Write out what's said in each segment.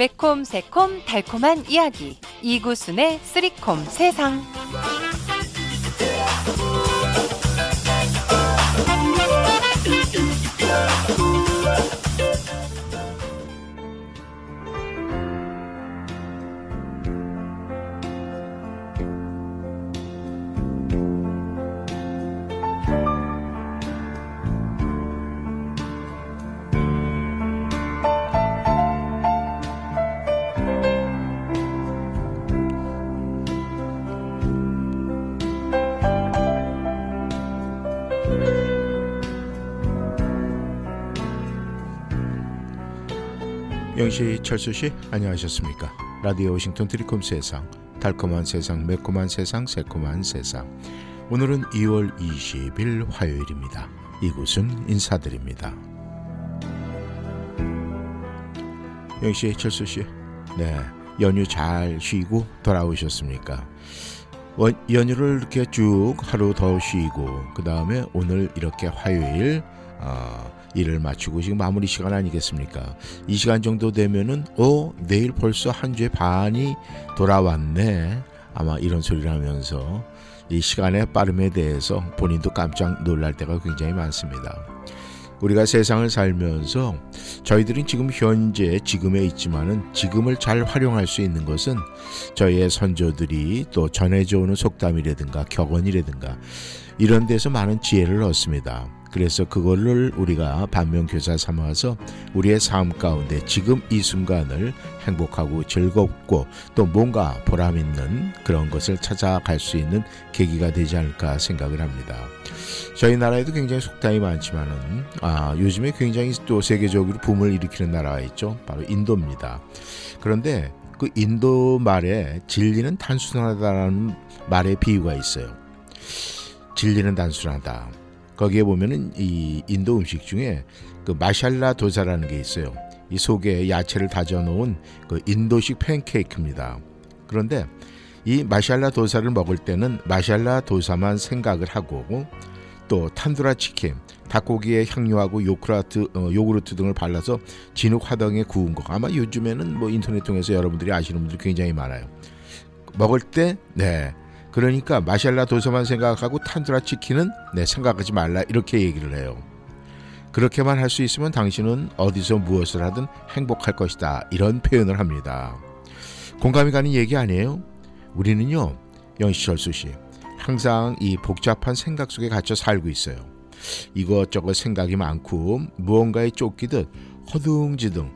매콤 새콤 달콤한 이야기. 이구순의 쓰리콤 세상 영시 철수 씨 안녕하셨습니까? 라디오 워싱턴 트리콤 세상 달콤한 세상 매콤한 세상 새콤한 세상 오늘은 2월 20일 화요일입니다. 이곳은 인사드립니다. 영시 철수 씨, 네 연휴 잘 쉬고 돌아오셨습니까? 원, 연휴를 이렇게 쭉 하루 더 쉬고 그 다음에 오늘 이렇게 화요일 어, 일을 마치고 지금 마무리 시간 아니겠습니까? 이 시간 정도 되면은 어 내일 벌써 한 주의 반이 돌아왔네. 아마 이런 소리를 하면서 이 시간의 빠름에 대해서 본인도 깜짝 놀랄 때가 굉장히 많습니다. 우리가 세상을 살면서 저희들은 지금 현재 지금에 있지만은 지금을 잘 활용할 수 있는 것은 저희의 선조들이 또 전해져 오는 속담이라든가 격언이라든가 이런 데서 많은 지혜를 얻습니다. 그래서 그거를 우리가 반면교사 삼아서 우리의 삶 가운데 지금 이 순간을 행복하고 즐겁고 또 뭔가 보람 있는 그런 것을 찾아갈 수 있는 계기가 되지 않을까 생각을 합니다. 저희 나라에도 굉장히 속담이 많지만은 아, 요즘에 굉장히 또 세계적으로 붐을 일으키는 나라가 있죠. 바로 인도입니다. 그런데 그 인도 말에 진리는 단순하다라는 말의 비유가 있어요. 진리는 단순하다. 거기에 보면은 이 인도 음식 중에 그 마샬라 도사라는 게 있어요. 이 속에 야채를 다져 놓은 그 인도식 팬케이크입니다. 그런데 이 마샬라 도사를 먹을 때는 마샬라 도사만 생각을 하고 또 탄두라 치킨, 닭고기에 향료하고 요크라트, 어, 요구르트 등을 발라서 진흙 화덕에 구운 거. 아마 요즘에는 뭐 인터넷 통해서 여러분들이 아시는 분들 굉장히 많아요. 먹을 때, 네. 그러니까 마샬라 도서만 생각하고 탄두라 치킨은 네, 생각하지 말라 이렇게 얘기를 해요. 그렇게만 할 수 있으면 당신은 어디서 무엇을 하든 행복할 것이다. 이런 표현을 합니다. 공감이 가는 얘기 아니에요? 우리는요, 영시철수 씨, 항상 이 복잡한 생각 속에 갇혀 살고 있어요. 이것저것 생각이 많고 무언가에 쫓기듯 허둥지둥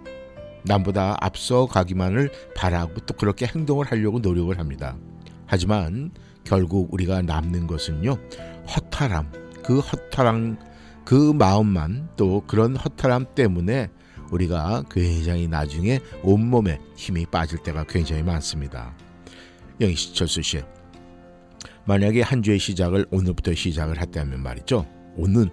남보다 앞서 가기만을 바라고 또 그렇게 행동을 하려고 노력을 합니다. 하지만 결국 우리가 남는 것은요 허탈함 그 허탈함 그 마음만 또 그런 허탈함 때문에 우리가 굉장히 나중에 온몸에 힘이 빠질 때가 굉장히 많습니다. 영희철수 씨 만약에 한 주의 시작을 오늘부터 시작을 했다면 말이죠. 오늘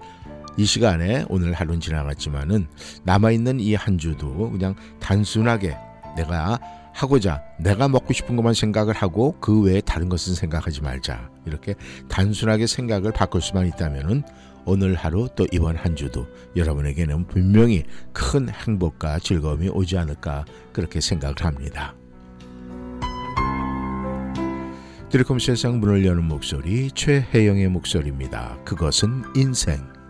이 시간에 오늘 하루는 지나갔지만은 남아있는 이 한 주도 그냥 단순하게 내가 하고자 내가 먹고 싶은 것만 생각을 하고 그 외에 다른 것은 생각하지 말자. 이렇게 단순하게 생각을 바꿀 수만 있다면은 오늘 하루 또 이번 한 주도 여러분에게는 분명히 큰 행복과 즐거움이 오지 않을까 그렇게 생각을 합니다. 드리콤 세상 문을 여는 목소리 최혜영의 목소리입니다. 그것은 인생.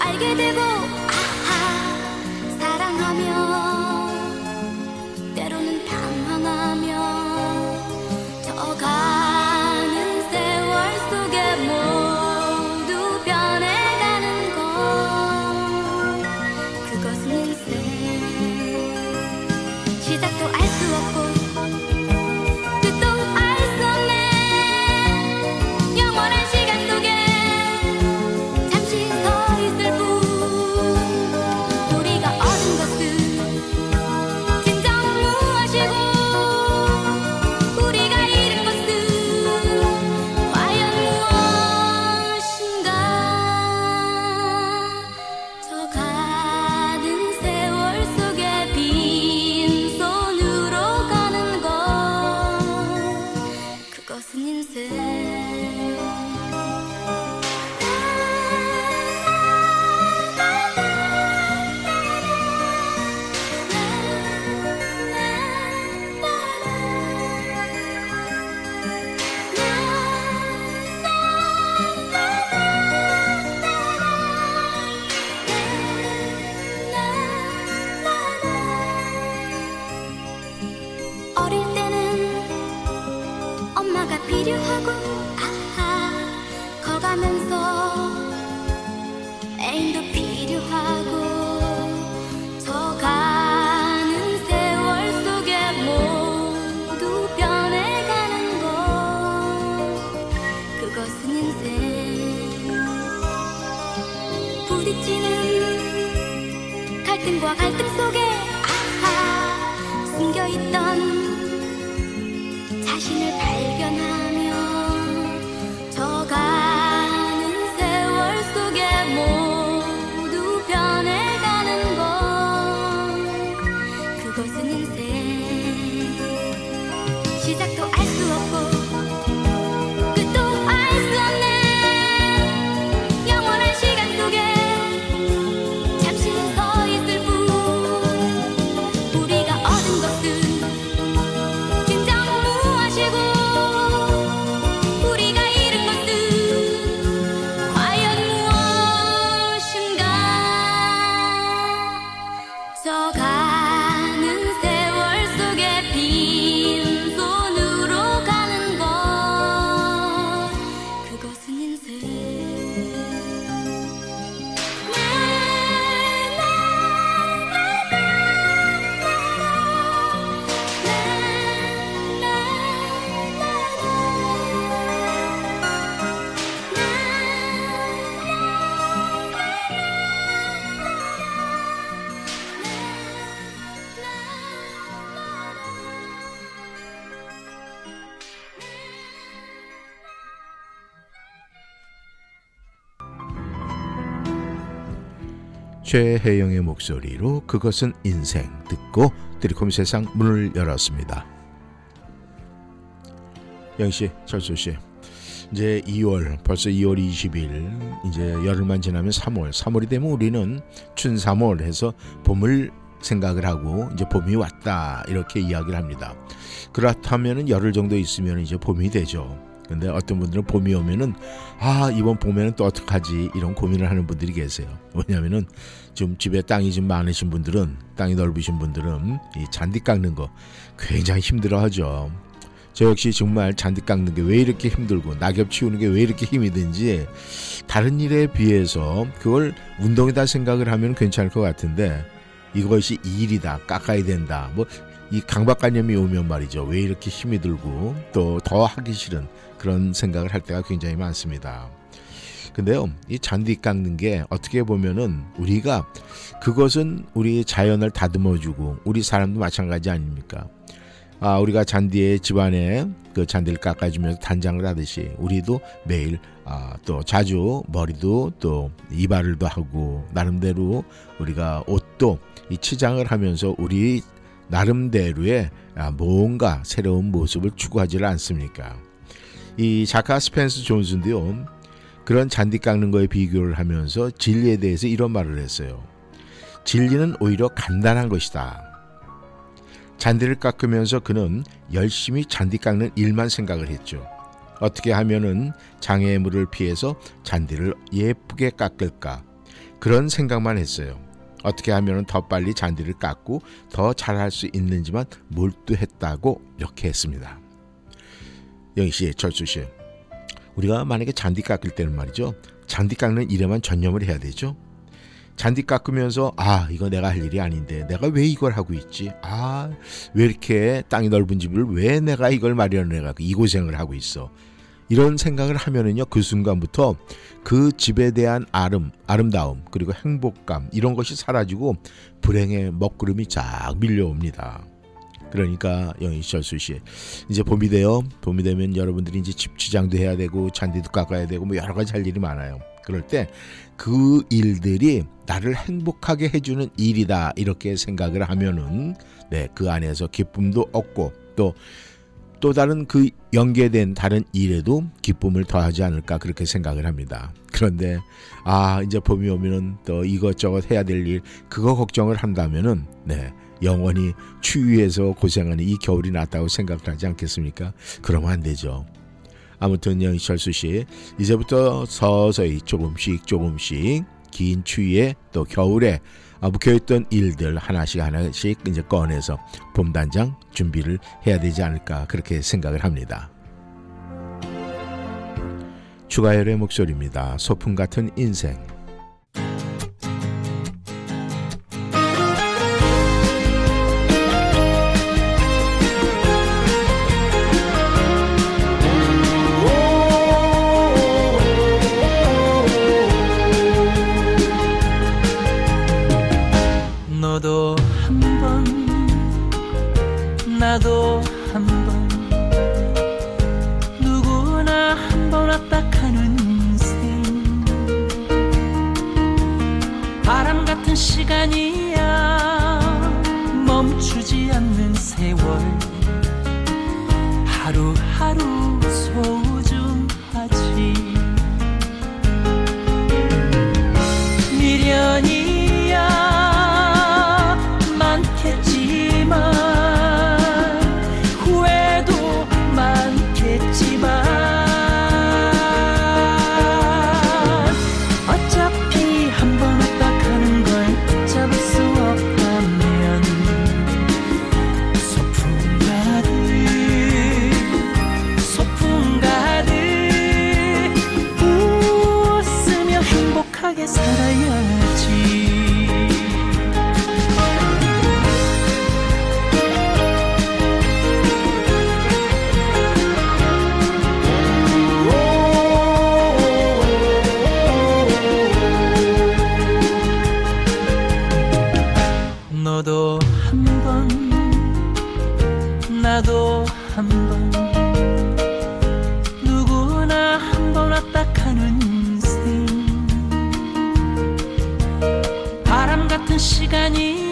알게 되고 최혜영의 목소리로 그것은 인생 듣고 드리콤 세상 문을 열었습니다. 영씨, 철수씨, 이제 2월 벌써 2월 20일 이제 열흘만 지나면 3월 3월이 되면 우리는 춘3월 해서 봄을 생각을 하고 이제 봄이 왔다 이렇게 이야기를 합니다. 그렇다면은 열흘 정도 있으면 이제 봄이 되죠. 근데 어떤 분들은 봄이 오면은 아 이번 봄에는 또 어떡하지 이런 고민을 하는 분들이 계세요. 왜냐하면은 좀 집에 땅이 좀 많으신 분들은 땅이 넓으신 분들은 이 잔디 깎는 거 굉장히 힘들어하죠. 저 역시 정말 잔디 깎는 게 왜 이렇게 힘들고 낙엽 치우는 게 왜 이렇게 힘이 든지 다른 일에 비해서 그걸 운동이다 생각을 하면 괜찮을 것 같은데 이것이 일이다 깎아야 된다 뭐 이 강박관념이 오면 말이죠 왜 이렇게 힘이 들고 또 더 하기 싫은 그런 생각을 할 때가 굉장히 많습니다. 근데요, 이 잔디 깎는 게 어떻게 보면은 우리가 그것은 우리 자연을 다듬어주고 우리 사람도 마찬가지 아닙니까? 아, 우리가 잔디에 집안에 그 잔디를 깎아주면서 단장을 하듯이 우리도 매일 아, 또 자주 머리도 또 이발을도 하고 나름대로 우리가 옷도 이 치장을 하면서 우리 나름대로의 아, 뭔가 새로운 모습을 추구하지를 않습니까? 이 작가 스펜스 존슨도요 그런 잔디 깎는 거에 비교를 하면서 진리에 대해서 이런 말을 했어요. 진리는 오히려 간단한 것이다. 잔디를 깎으면서 그는 열심히 잔디 깎는 일만 생각을 했죠. 어떻게 하면은 장애물을 피해서 잔디를 예쁘게 깎을까 그런 생각만 했어요. 어떻게 하면 더 빨리 잔디를 깎고 더 잘할 수 있는지만 몰두했다고 이렇게 했습니다. 영희 씨, 철수 씨, 우리가 만약에 잔디 깎을 때는 말이죠. 잔디 깎는 일에만 전념을 해야 되죠. 잔디 깎으면서 아 이거 내가 할 일이 아닌데 내가 왜 이걸 하고 있지 아 왜 이렇게 땅이 넓은 집을 왜 내가 이걸 마련해 갖고 이 고생을 하고 있어 이런 생각을 하면은요 그 순간부터 그 집에 대한 아름 아름다움 그리고 행복감 이런 것이 사라지고 불행의 먹구름이 쫙 밀려옵니다. 그러니까 영희철수 씨 이제 봄이 돼요. 봄이 되면 여러분들이 이제 집 치장도 해야 되고 잔디도 깎아야 되고 뭐 여러 가지 할 일이 많아요. 그럴 때 그 일들이 나를 행복하게 해주는 일이다 이렇게 생각을 하면은 네그 안에서 기쁨도 얻고 또또 다른 그 연계된 다른 일에도 기쁨을 더하지 않을까 그렇게 생각을 합니다. 그런데 아 이제 봄이 오면은 또 이것저것 해야 될 일 그거 걱정을 한다면은 네 영원히 추위에서 고생하는 이 겨울이 낫다고 생각을 하지 않겠습니까? 그러면 안 되죠. 아무튼 영희철수 씨 이제부터 서서히 조금씩 조금씩 긴 추위에 또 겨울에 아, 묵혀있던 일들 하나씩 하나씩 이제 꺼내서 봄단장 준비를 해야 되지 않을까 그렇게 생각을 합니다. 추가열의 목소리입니다. 소풍 같은 인생. 같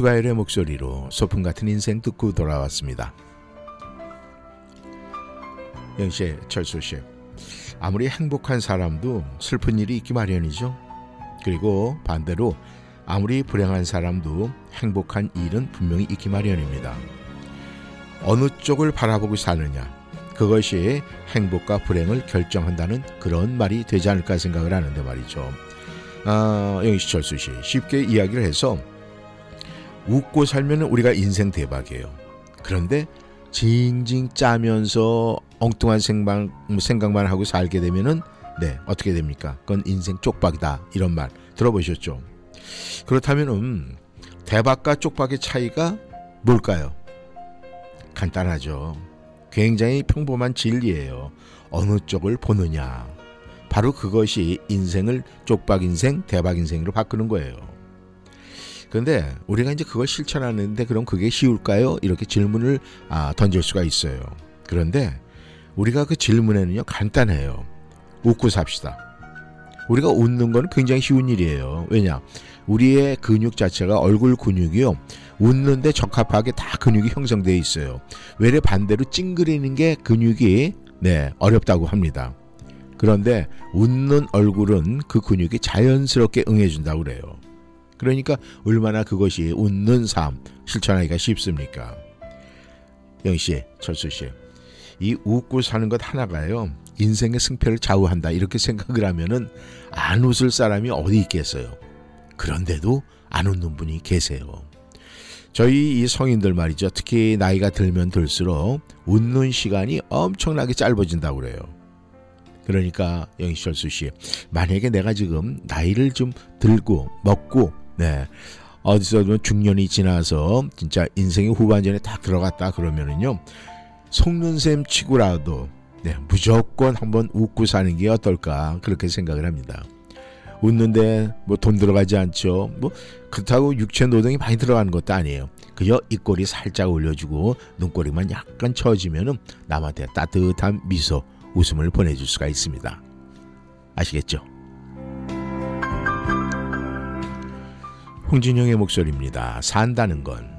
추가열의 목소리로 소풍 같은 인생 듣고 돌아왔습니다. 영씨, 철수 씨. 아무리 행복한 사람도 슬픈 일이 있기 마련이죠. 그리고 반대로 아무리 불행한 사람도 행복한 일은 분명히 있기 마련입니다. 어느 쪽을 바라보고 사느냐 그것이 행복과 불행을 결정한다는 그런 말이 되지 않을까 생각을 하는데 말이죠. 아, 영희철수 씨 쉽게 이야기를 해서 웃고 살면 우리가 인생 대박이에요. 그런데 징징 짜면서 엉뚱한 생각, 생각만 하고 살게 되면은 네 어떻게 됩니까? 그건 인생 쪽박이다 이런 말 들어보셨죠? 그렇다면은 대박과 쪽박의 차이가 뭘까요? 간단하죠. 굉장히 평범한 진리예요. 어느 쪽을 보느냐. 바로 그것이 인생을 쪽박 인생, 대박 인생으로 바꾸는 거예요. 그런데 우리가 이제 그걸 실천하는데 그럼 그게 쉬울까요? 이렇게 질문을 아, 던질 수가 있어요. 그런데 우리가 그 질문에는요 간단해요. 웃고 삽시다. 우리가 웃는 건 굉장히 쉬운 일이에요. 왜냐? 우리의 근육 자체가 얼굴 근육이요. 웃는데 적합하게 다 근육이 형성되어 있어요. 외래 반대로 찡그리는 게 근육이 네, 어렵다고 합니다. 그런데 웃는 얼굴은 그 근육이 자연스럽게 응해준다고 그래요. 그러니까 얼마나 그것이 웃는 삶 실천하기가 쉽습니까? 영씨, 철수 씨, 이 웃고 사는 것 하나가요 인생의 승패를 좌우한다 이렇게 생각을 하면은 안 웃을 사람이 어디 있겠어요. 그런데도 안 웃는 분이 계세요. 저희 이 성인들 말이죠. 특히 나이가 들면 들수록 웃는 시간이 엄청나게 짧아진다고 그래요. 그러니까 영희철수 씨, 만약에 내가 지금 나이를 좀 들고 먹고 네 어디서 좀 중년이 지나서 진짜 인생의 후반전에 딱 들어갔다 그러면은요 셈 치고라도 네, 무조건 한번 웃고 사는 게 어떨까 그렇게 생각을 합니다. 웃는데 뭐 돈 들어가지 않죠. 뭐 그렇다고 육체 노동이 많이 들어가는 것도 아니에요. 그저 입꼬리 살짝 올려주고 눈꼬리만 약간 처지면은 남한테 따뜻한 미소, 웃음을 보내줄 수가 있습니다. 아시겠죠? 홍진영의 목소리입니다. 산다는 건.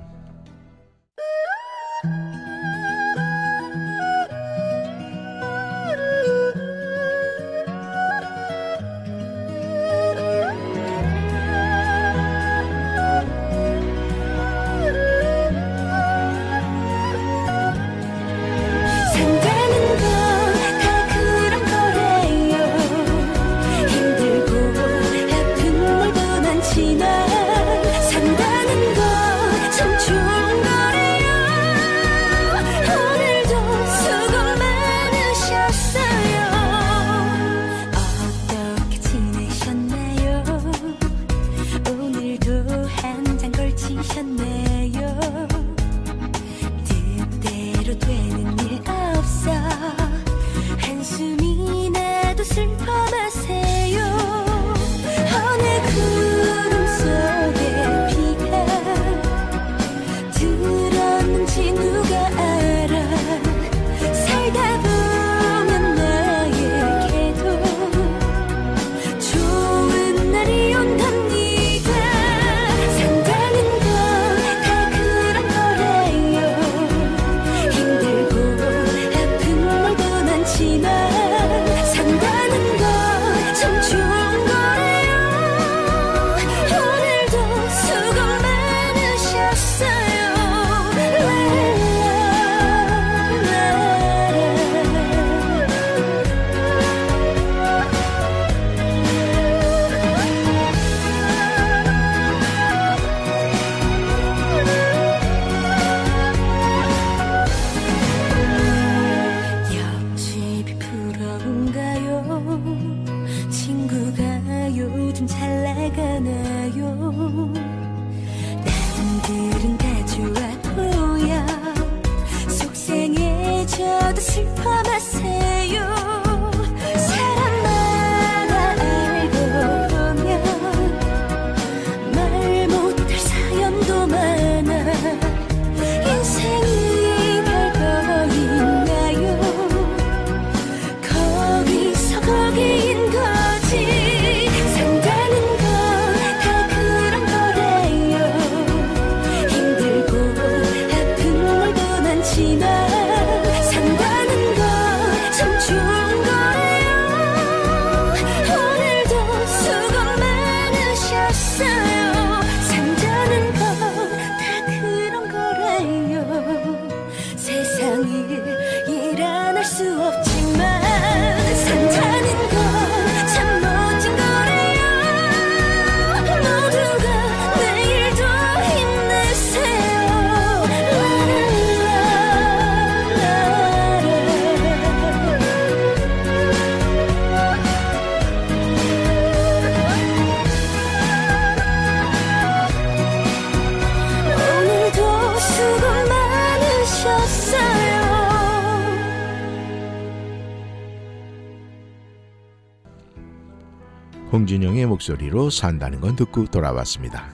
목소리로 산다는 건 듣고 돌아왔습니다.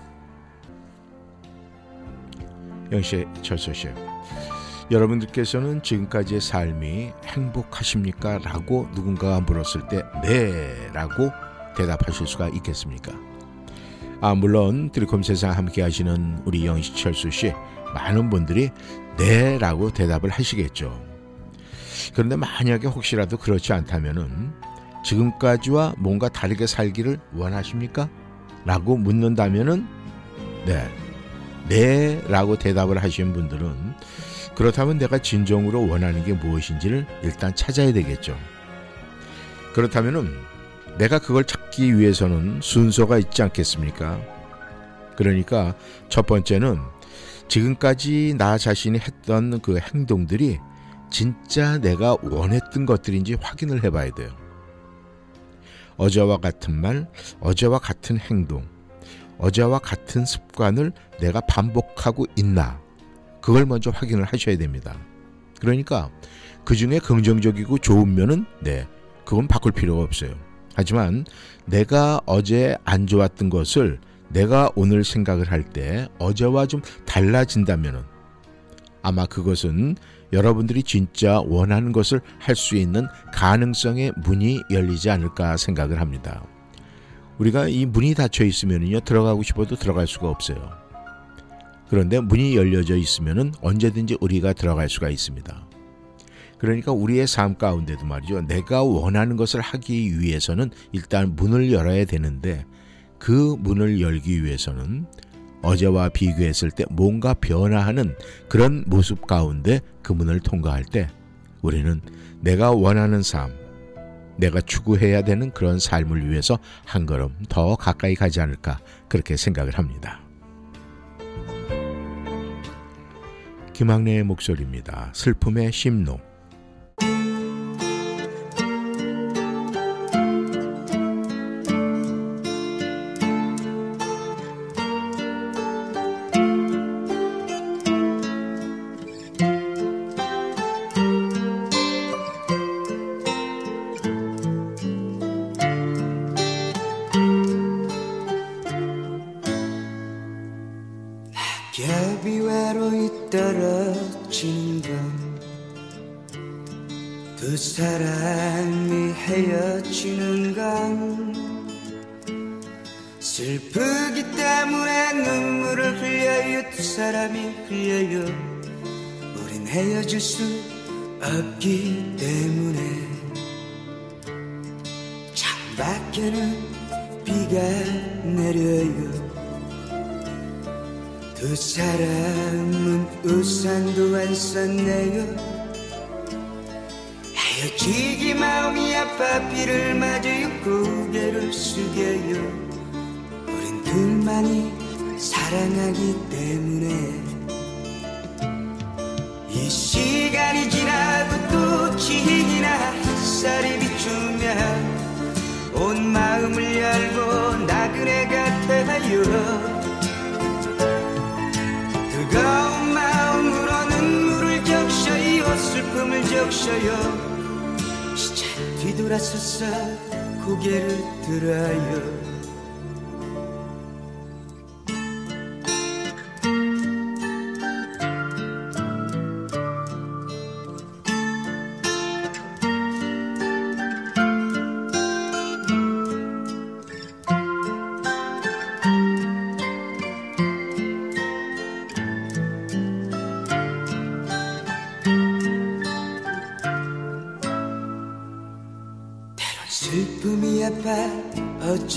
영씨, 철수씨, 여러분들께서는 지금까지의 삶이 행복하십니까? 라고 누군가가 물었을 때 네, 라고 대답하실 수가 있겠습니까? 아, 물론 드리콤 세상 함께 하시는 우리 영시 철수 씨 많은 분들이 네 라고 대답을 하시겠죠. 그런데 만약에 혹시라도 그렇지 않다면은 지금까지와 뭔가 다르게 살기를 원하십니까? 라고 묻는다면은 네. 네 라고 대답을 하신 분들은 그렇다면 내가 진정으로 원하는 게 무엇인지를 일단 찾아야 되겠죠. 그렇다면은 내가 그걸 찾기 위해서는 순서가 있지 않겠습니까? 그러니까 첫 번째는 지금까지 나 자신이 했던 그 행동들이 진짜 내가 원했던 것들인지 확인을 해봐야 돼요. 어제와 같은 말, 어제와 같은 행동, 어제와 같은 습관을 내가 반복하고 있나. 그걸 먼저 확인을 하셔야 됩니다. 그러니까 그 중에 긍정적이고 좋은 면은 네, 그건 바꿀 필요가 없어요. 하지만 내가 어제 안 좋았던 것을 내가 오늘 생각을 할 때 어제와 좀 달라진다면은 아마 그것은 여러분들이 진짜 원하는 것을 할 수 있는 가능성의 문이 열리지 않을까 생각을 합니다. 우리가 이 문이 닫혀 있으면요 들어가고 싶어도 들어갈 수가 없어요. 그런데 문이 열려져 있으면은 언제든지 우리가 들어갈 수가 있습니다. 그러니까 우리의 삶 가운데도 말이죠. 내가 원하는 것을 하기 위해서는 일단 문을 열어야 되는데 그 문을 열기 위해서는 어제와 비교했을 때 뭔가 변화하는 그런 모습 가운데 그 문을 통과할 때 우리는 내가 원하는 삶, 내가 추구해야 되는 그런 삶을 위해서 한 걸음 더 가까이 가지 않을까 그렇게 생각을 합니다. 김학래의 목소리입니다. 슬픔의 심노.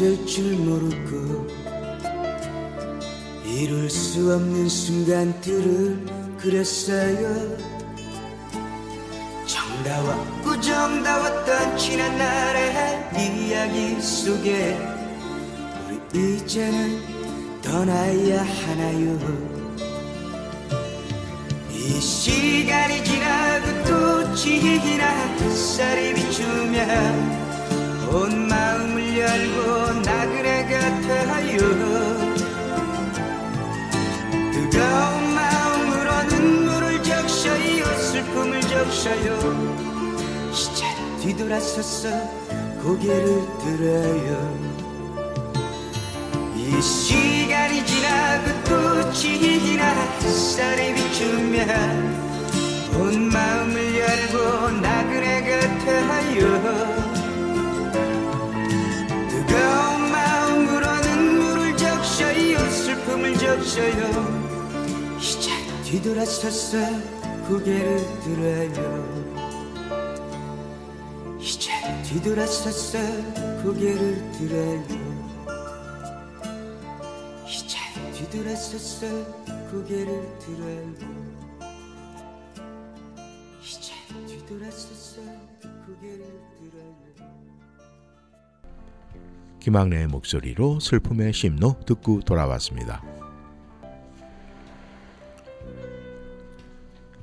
어쩔 줄 모르고 이룰 수 없는 순간들을 그렸어요. 정다웠고 정다웠던 지난 날의 이야기 속에 우리 이제는 떠나야 하나요? 이 시간이 지나고 또 지나 햇살이 비추면 온 마음을 열고 나그네 같아요. 뜨거운 마음으로 눈물을 적셔요. 슬픔을 적셔요. 시차 뒤돌아서서 고개를 들어요. 이 시간이 지나고 또 지나 햇살이 비추면 온 마음을 열고 나그네 하 적셔요. 이제 뒤돌아서서 고개를 들어요. 이제 뒤돌아서서 고개를 들어요. 이제 뒤돌아서서 고개를 들어요. 이제 뒤돌아서서 고개를 들어요. 김학래의 목소리로 슬픔의 심로 듣고 돌아왔습니다.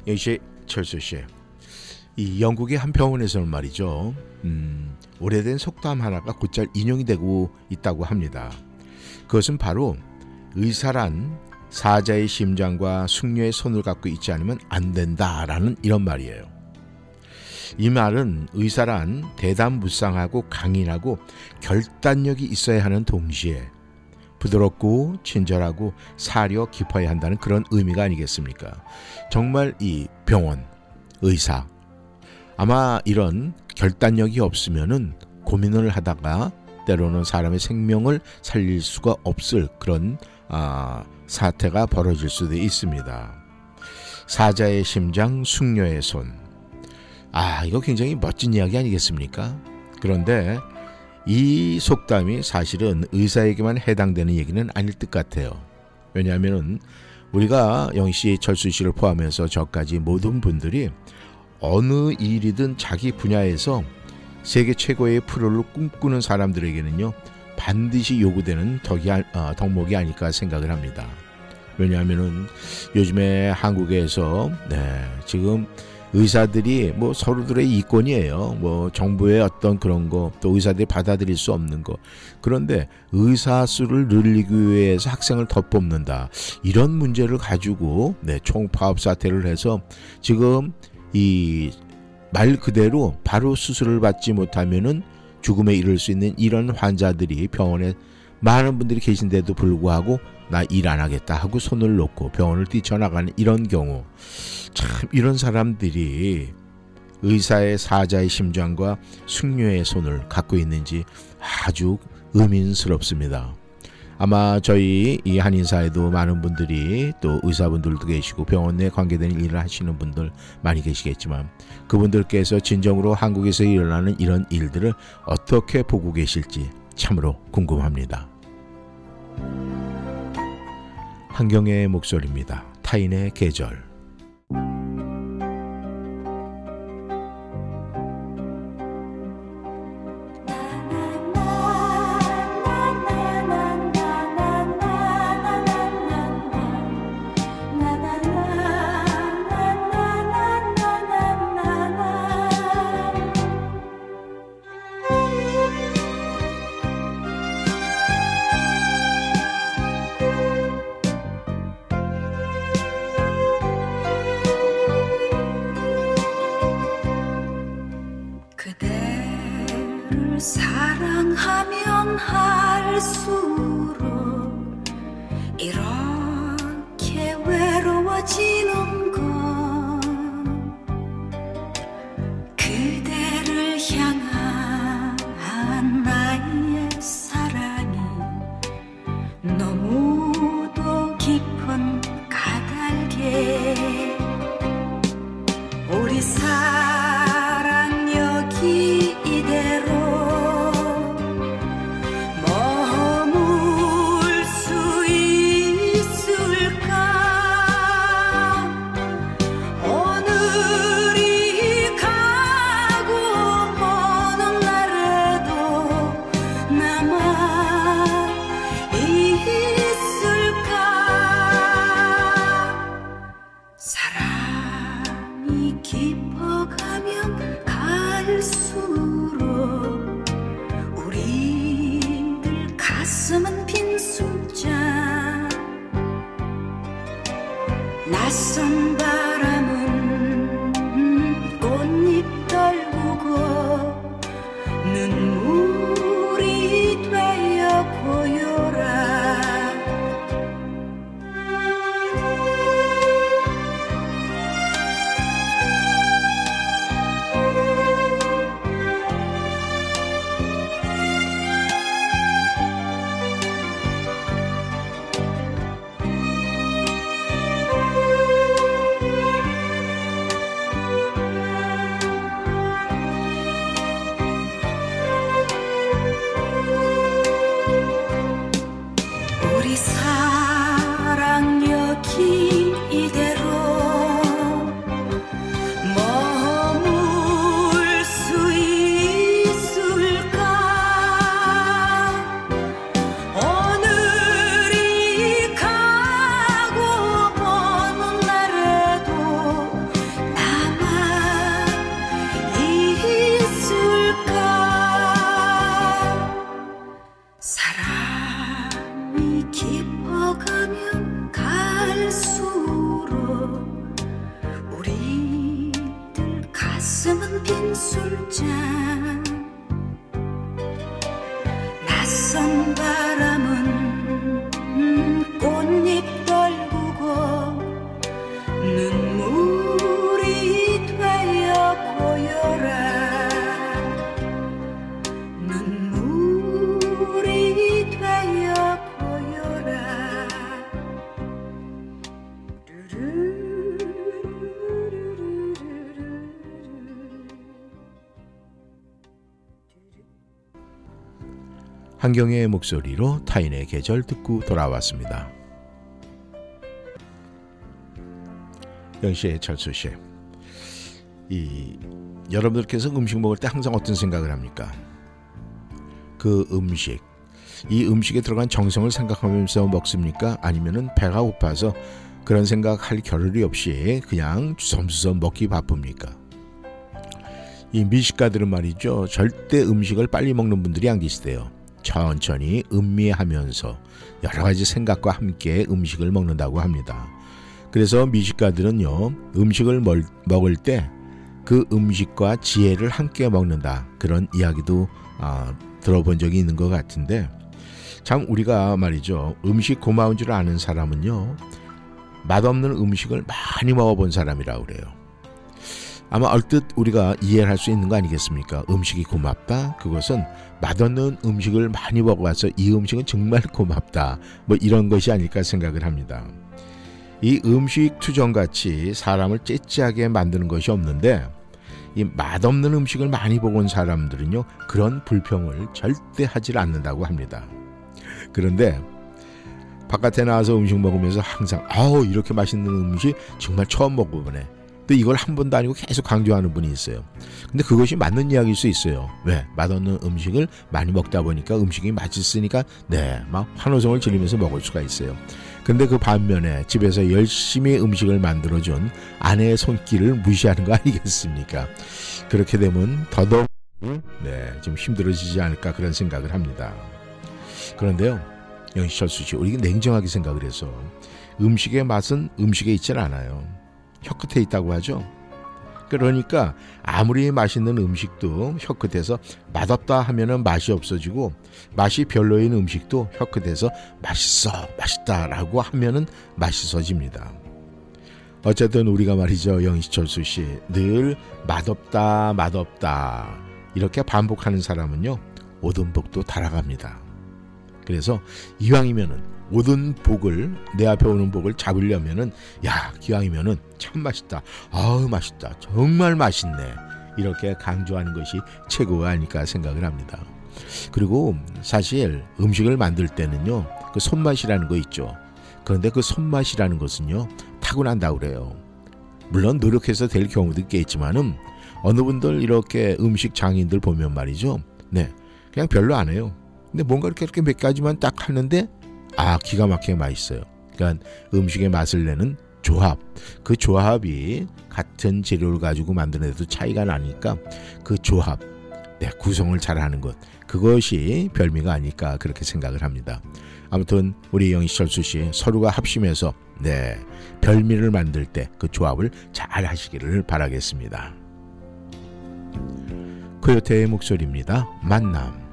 역시 철수 씨, 이 영국의 한 병원에서는 말이죠, 음, 오래된 속담 하나가 곧잘 인용이 되고 있다고 합니다. 그것은 바로 의사란 사자의 심장과 숙녀의 손을 갖고 있지 않으면 안 된다라는 이런 말이에요. 이 말은 의사란 대담무쌍하고 강인하고 결단력이 있어야 하는 동시에 부드럽고 친절하고 사려 깊어야 한다는 그런 의미가 아니겠습니까? 정말 이 병원, 의사 아마 이런 결단력이 없으면은 고민을 하다가 때로는 사람의 생명을 살릴 수가 없을 그런 아, 사태가 벌어질 수도 있습니다. 사자의 심장, 숙녀의 손. 아, 이거 굉장히 멋진 이야기 아니겠습니까? 그런데 이 속담이 사실은 의사에게만 해당되는 얘기는 아닐 듯 같아요. 왜냐하면은 우리가 영씨, 철수 씨를 포함해서 저까지 모든 분들이 어느 일이든 자기 분야에서 세계 최고의 프로를 꿈꾸는 사람들에게는요 반드시 요구되는 덕이 아- 어, 덕목이 아닐까 생각을 합니다. 왜냐하면은 요즘에 한국에서 네, 지금 의사들이 뭐 서로들의 이권이에요. 뭐 정부의 어떤 그런 거 또 의사들이 받아들일 수 없는 거. 그런데 의사 수를 늘리기 위해서 학생을 더 뽑는다. 이런 문제를 가지고 네, 총파업 사태를 해서 지금 이 말 그대로 바로 수술을 받지 못하면은 죽음에 이를 수 있는 이런 환자들이 병원에 많은 분들이 계신데도 불구하고 나 일 안 하겠다 하고 손을 놓고 병원을 뛰쳐나가는 이런 경우 참 이런 사람들이 의사의 사자의 심장과 숙녀의 손을 갖고 있는지 아주 의민스럽습니다. 아마 저희 이 한인사에도 많은 분들이 또 의사분들도 계시고 병원 내 관계되는 일을 하시는 분들 많이 계시겠지만 그분들께서 진정으로 한국에서 일어나는 이런 일들을 어떻게 보고 계실지 참으로 궁금합니다. 한경의 목소리입니다. 타인의 계절. 그대를 사랑하면 할수록 이렇게 외로워지 한경의 목소리로 타인의 계절 듣고 돌아왔습니다. 영시의 철수 씨, 이 여러분들께서 음식 먹을 때 항상 어떤 생각을 합니까? 그 음식, 이 음식에 들어간 정성을 생각하면서 먹습니까? 아니면은 배가 고파서 그런 생각할 겨를이 없이 그냥 주섬주섬 먹기 바쁩니까? 이 미식가들은 말이죠. 절대 음식을 빨리 먹는 분들이 안 계시대요. 천천히 음미하면서 여러 가지 생각과 함께 음식을 먹는다고 합니다. 그래서 미식가들은요, 음식을 멀, 먹을 때 그 음식과 지혜를 함께 먹는다. 그런 이야기도 아, 들어본 적이 있는 것 같은데, 참 우리가 말이죠, 음식 고마운 줄 아는 사람은요, 맛없는 음식을 많이 먹어본 사람이라고 그래요. 아마 얼뜻 우리가 이해를 할 수 있는 거 아니겠습니까? 음식이 고맙다. 그것은 맛없는 음식을 많이 먹어봐서 이 음식은 정말 고맙다. 뭐 이런 것이 아닐까 생각을 합니다. 이 음식 투정 같이 사람을 째째하게 만드는 것이 없는데 이 맛없는 음식을 많이 먹은 사람들은요 그런 불평을 절대 하질 않는다고 합니다. 그런데 바깥에 나와서 음식 먹으면서 항상 아우 이렇게 맛있는 음식 정말 처음 먹어보네. 근데 이걸 한 번도 아니고 계속 강조하는 분이 있어요. 근데 그것이 맞는 이야기일 수 있어요. 왜? 맛없는 음식을 많이 먹다 보니까 음식이 맛있으니까 네, 막 환호성을 지르면서 먹을 수가 있어요. 근데 그 반면에 집에서 열심히 음식을 만들어준 아내의 손길을 무시하는 거 아니겠습니까? 그렇게 되면 더더욱 네, 좀 힘들어지지 않을까 그런 생각을 합니다. 그런데요, 영희철수 씨, 우리 냉정하게 생각을 해서 음식의 맛은 음식에 있질 않아요. 혀끝에 있다고 하죠. 그러니까 아무리 맛있는 음식도 혀끝에서 맛없다 하면은 맛이 없어지고 맛이 별로인 음식도 혀끝에서 맛있어 맛있다라고 하면은 맛있어집니다. 어쨌든 우리가 말이죠 영희철수 씨 늘 맛없다 맛없다 이렇게 반복하는 사람은요 오든복도 달아갑니다. 그래서 이왕이면은 모든 복을 내 앞에 오는 복을 잡으려면은 야 기왕이면은 참 맛있다. 아우 맛있다. 정말 맛있네. 이렇게 강조하는 것이 최고가 아닐까 생각을 합니다. 그리고 사실 음식을 만들 때는요 그 손맛이라는 거 있죠. 그런데 그 손맛이라는 것은요 타고난다고 그래요. 물론 노력해서 될 경우도 있겠지만은 어느 분들 이렇게 음식 장인들 보면 말이죠. 네 그냥 별로 안 해요. 근데 뭔가 이렇게 이렇게 몇 가지만 딱 하는데 아 기가 막히게 맛있어요. 그러니까 음식의 맛을 내는 조합 그 조합이 같은 재료를 가지고 만드는데도 차이가 나니까 그 조합 네, 구성을 잘하는 것 그것이 별미가 아닐까 그렇게 생각을 합니다. 아무튼 우리 영희철수 씨 서로가 합심해서 네 별미를 만들 때 그 조합을 잘 하시기를 바라겠습니다. 코요태의 목소리입니다. 만남.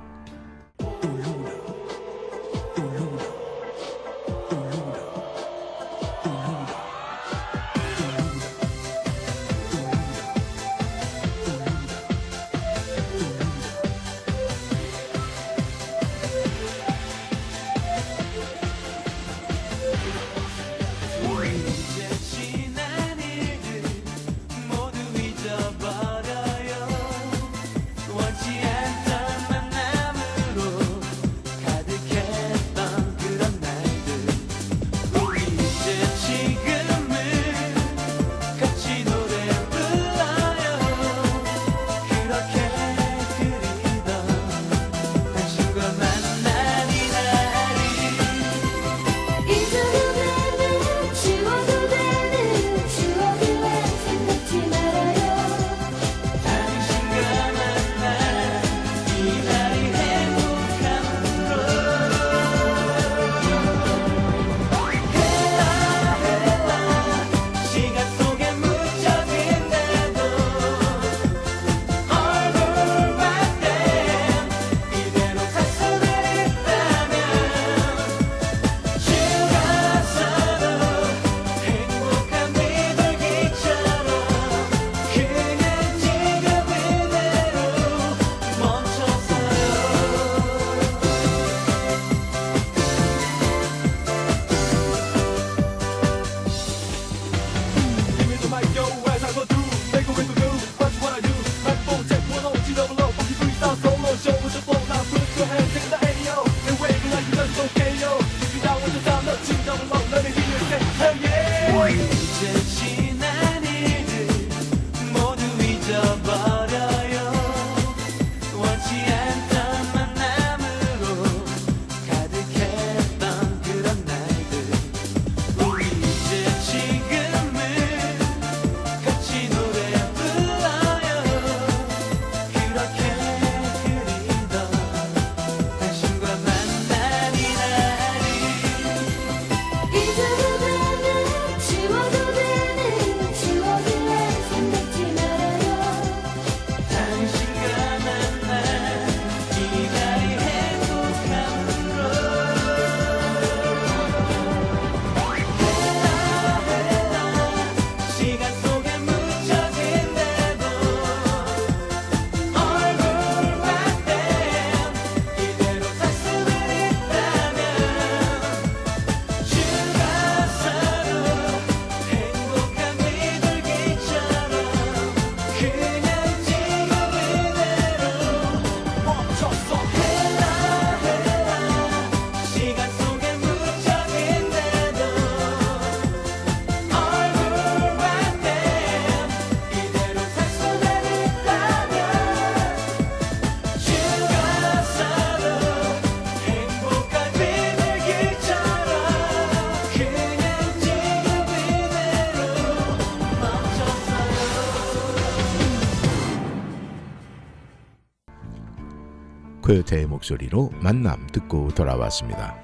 코요태의 목소리로 만남 듣고 돌아왔습니다.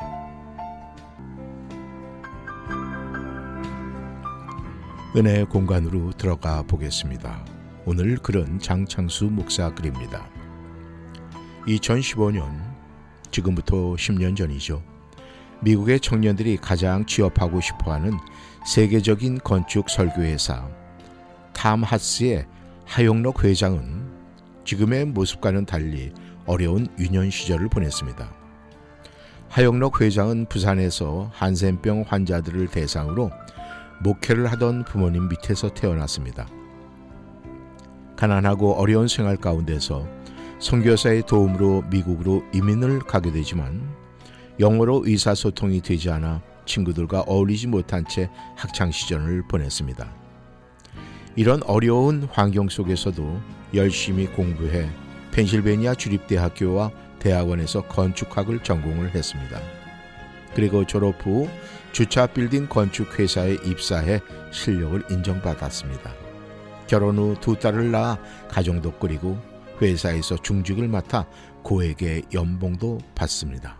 은혜의 공간으로 들어가 보겠습니다. 오늘 글은 장창수 목사 글입니다. 2015년, 지금부터 10년 전이죠. 미국의 청년들이 가장 취업하고 싶어하는 세계적인 건축 설교회사 탐 하스의 하용록 회장은 지금의 모습과는 달리 어려운 유년 시절을 보냈습니다. 하용록 회장은 부산에서 한센병 환자들을 대상으로 목회를 하던 부모님 밑에서 태어났습니다. 가난하고 어려운 생활 가운데서 선교사의 도움으로 미국으로 이민을 가게 되지만 영어로 의사소통이 되지 않아 친구들과 어울리지 못한 채 학창 시절을 보냈습니다. 이런 어려운 환경 속에서도 열심히 공부해 펜실베니아 주립대학교와 대학원에서 건축학을 전공을 했습니다. 그리고 졸업 후 주차 빌딩 건축 회사에 입사해 실력을 인정받았습니다. 결혼 후 두 딸을 낳아 가정도 꾸리고 회사에서 중직을 맡아 고액의 연봉도 받습니다.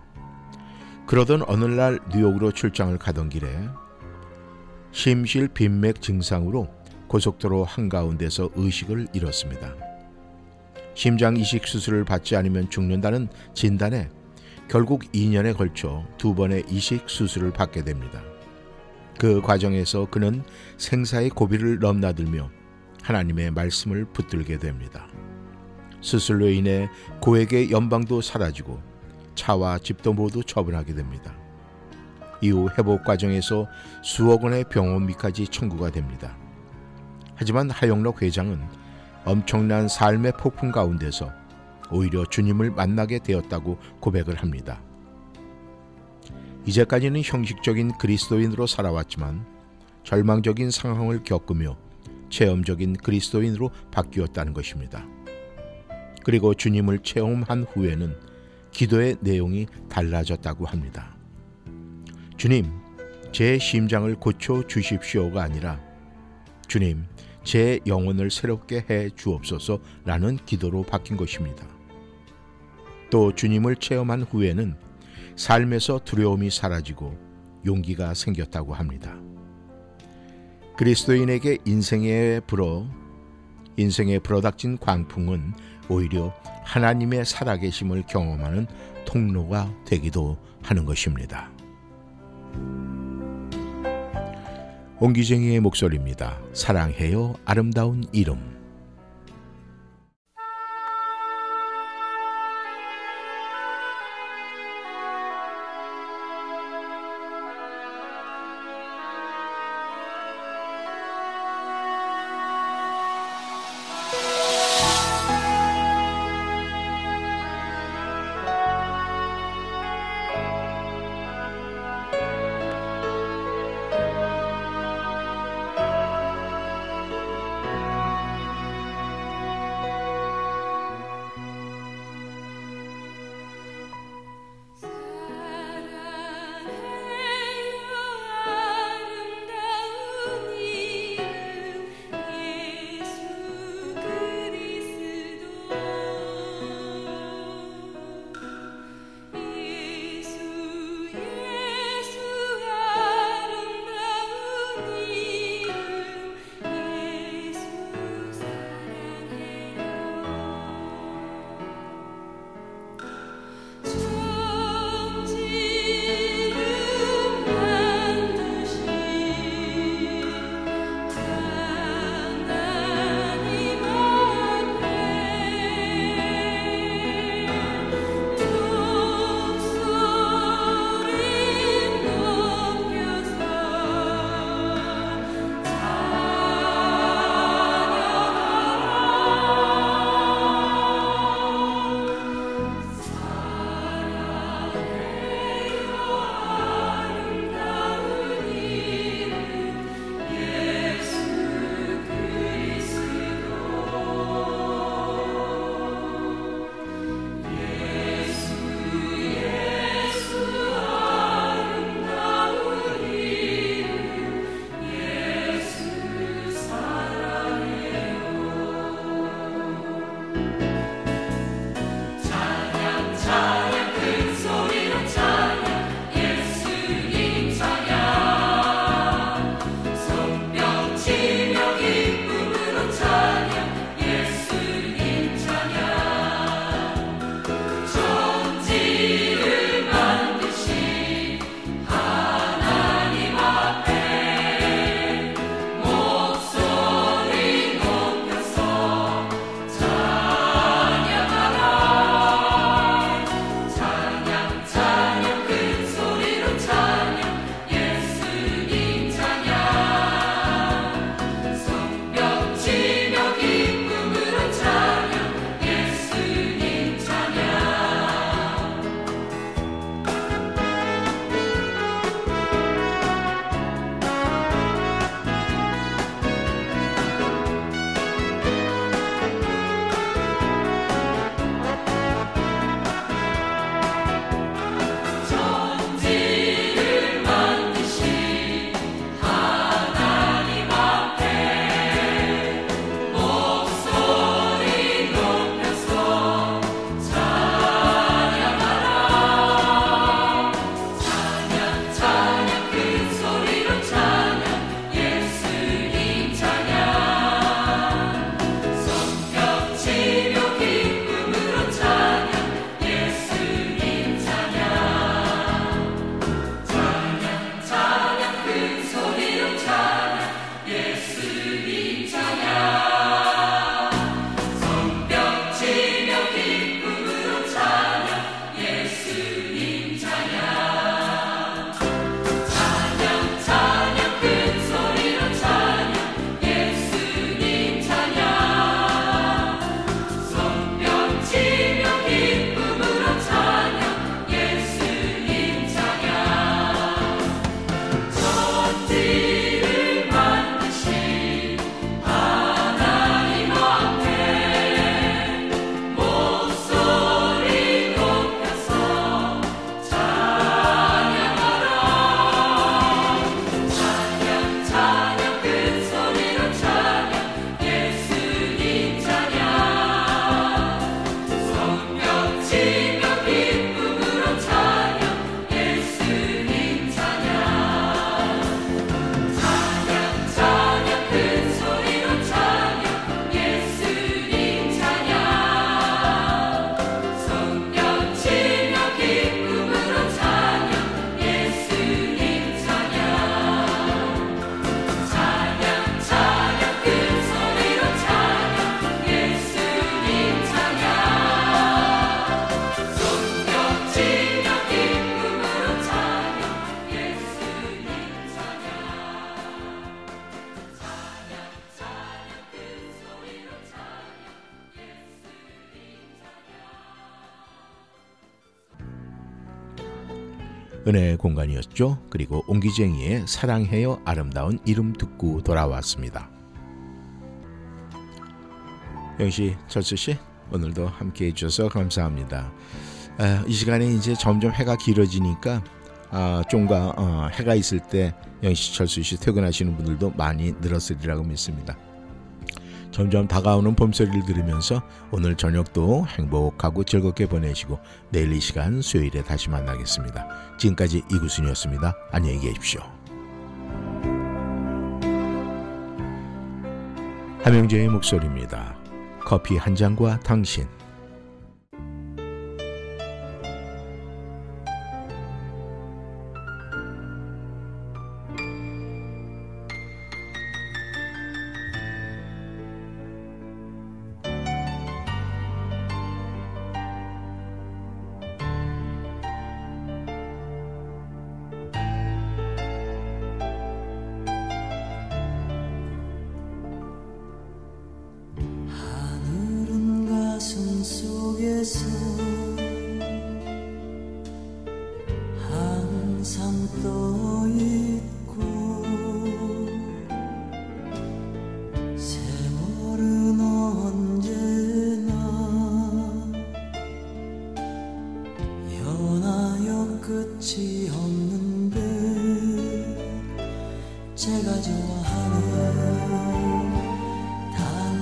그러던 어느 날 뉴욕으로 출장을 가던 길에 심실 빈맥 증상으로 고속도로 한가운데서 의식을 잃었습니다. 심장 이식 수술을 받지 않으면 죽는다는 진단에 결국 2년에 걸쳐 두 번의 이식 수술을 받게 됩니다. 그 과정에서 그는 생사의 고비를 넘나들며 하나님의 말씀을 붙들게 됩니다. 수술로 인해 고액의 연방도 사라지고 차와 집도 모두 처분하게 됩니다. 이후 회복 과정에서 수억 원의 병원비까지 청구가 됩니다. 하지만 하영록 회장은 엄청난 삶의 폭풍 가운데서 오히려 주님을 만나게 되었다고 고백을 합니다. 이제까지는 형식적인 그리스도인으로 살아왔지만 절망적인 상황을 겪으며 체험적인 그리스도인으로 바뀌었다는 것입니다. 그리고 주님을 체험한 후에는 기도의 내용이 달라졌다고 합니다. 주님, 제 심장을 고쳐 주십시오가 아니라 주님, 제 영혼을 새롭게 해 주옵소서라는 기도로 바뀐 것입니다. 또 주님을 체험한 후에는 삶에서 두려움이 사라지고 용기가 생겼다고 합니다. 그리스도인에게 인생에 불어 인생에 불어닥친 광풍은 오히려 하나님의 살아계심을 경험하는 통로가 되기도 하는 것입니다. 옹기쟁이의 목소리입니다. 사랑해요 아름다운 이름 은혜의 공간이었죠. 그리고 옹기쟁이의 사랑해요 아름다운 이름 듣고 돌아왔습니다. 영시 철수 씨 오늘도 함께 해 주셔서 감사합니다. 아, 이 시간에 이제 점점 해가 길어지니까 아, 좀가 어, 해가 있을 때 영시 철수 씨 퇴근하시는 분들도 많이 늘었으리라고 믿습니다. 점점 다가오는 봄소리를 들으면서 오늘 저녁도 행복하고 즐겁게 보내시고 내일 이 시간 수요일에 다시 만나겠습니다. 지금까지 이구순이었습니다. 안녕히 계십시오. 함영재의 목소리입니다. 커피 한 잔과 당신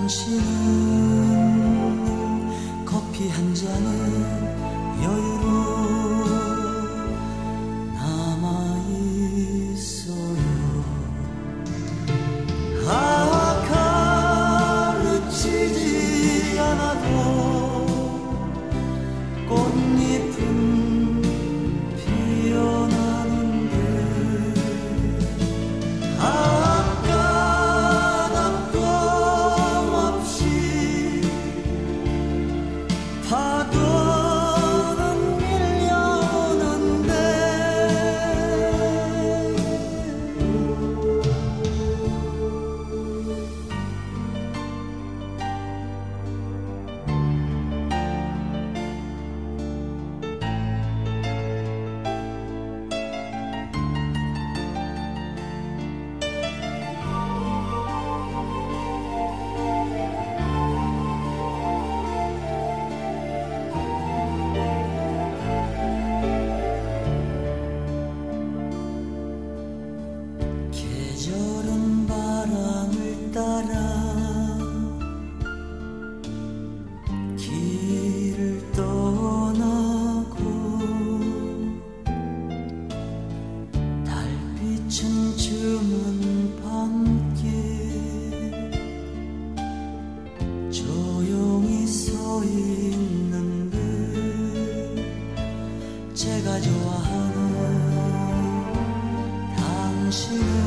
당신은 커피 한 잔에 我的叹息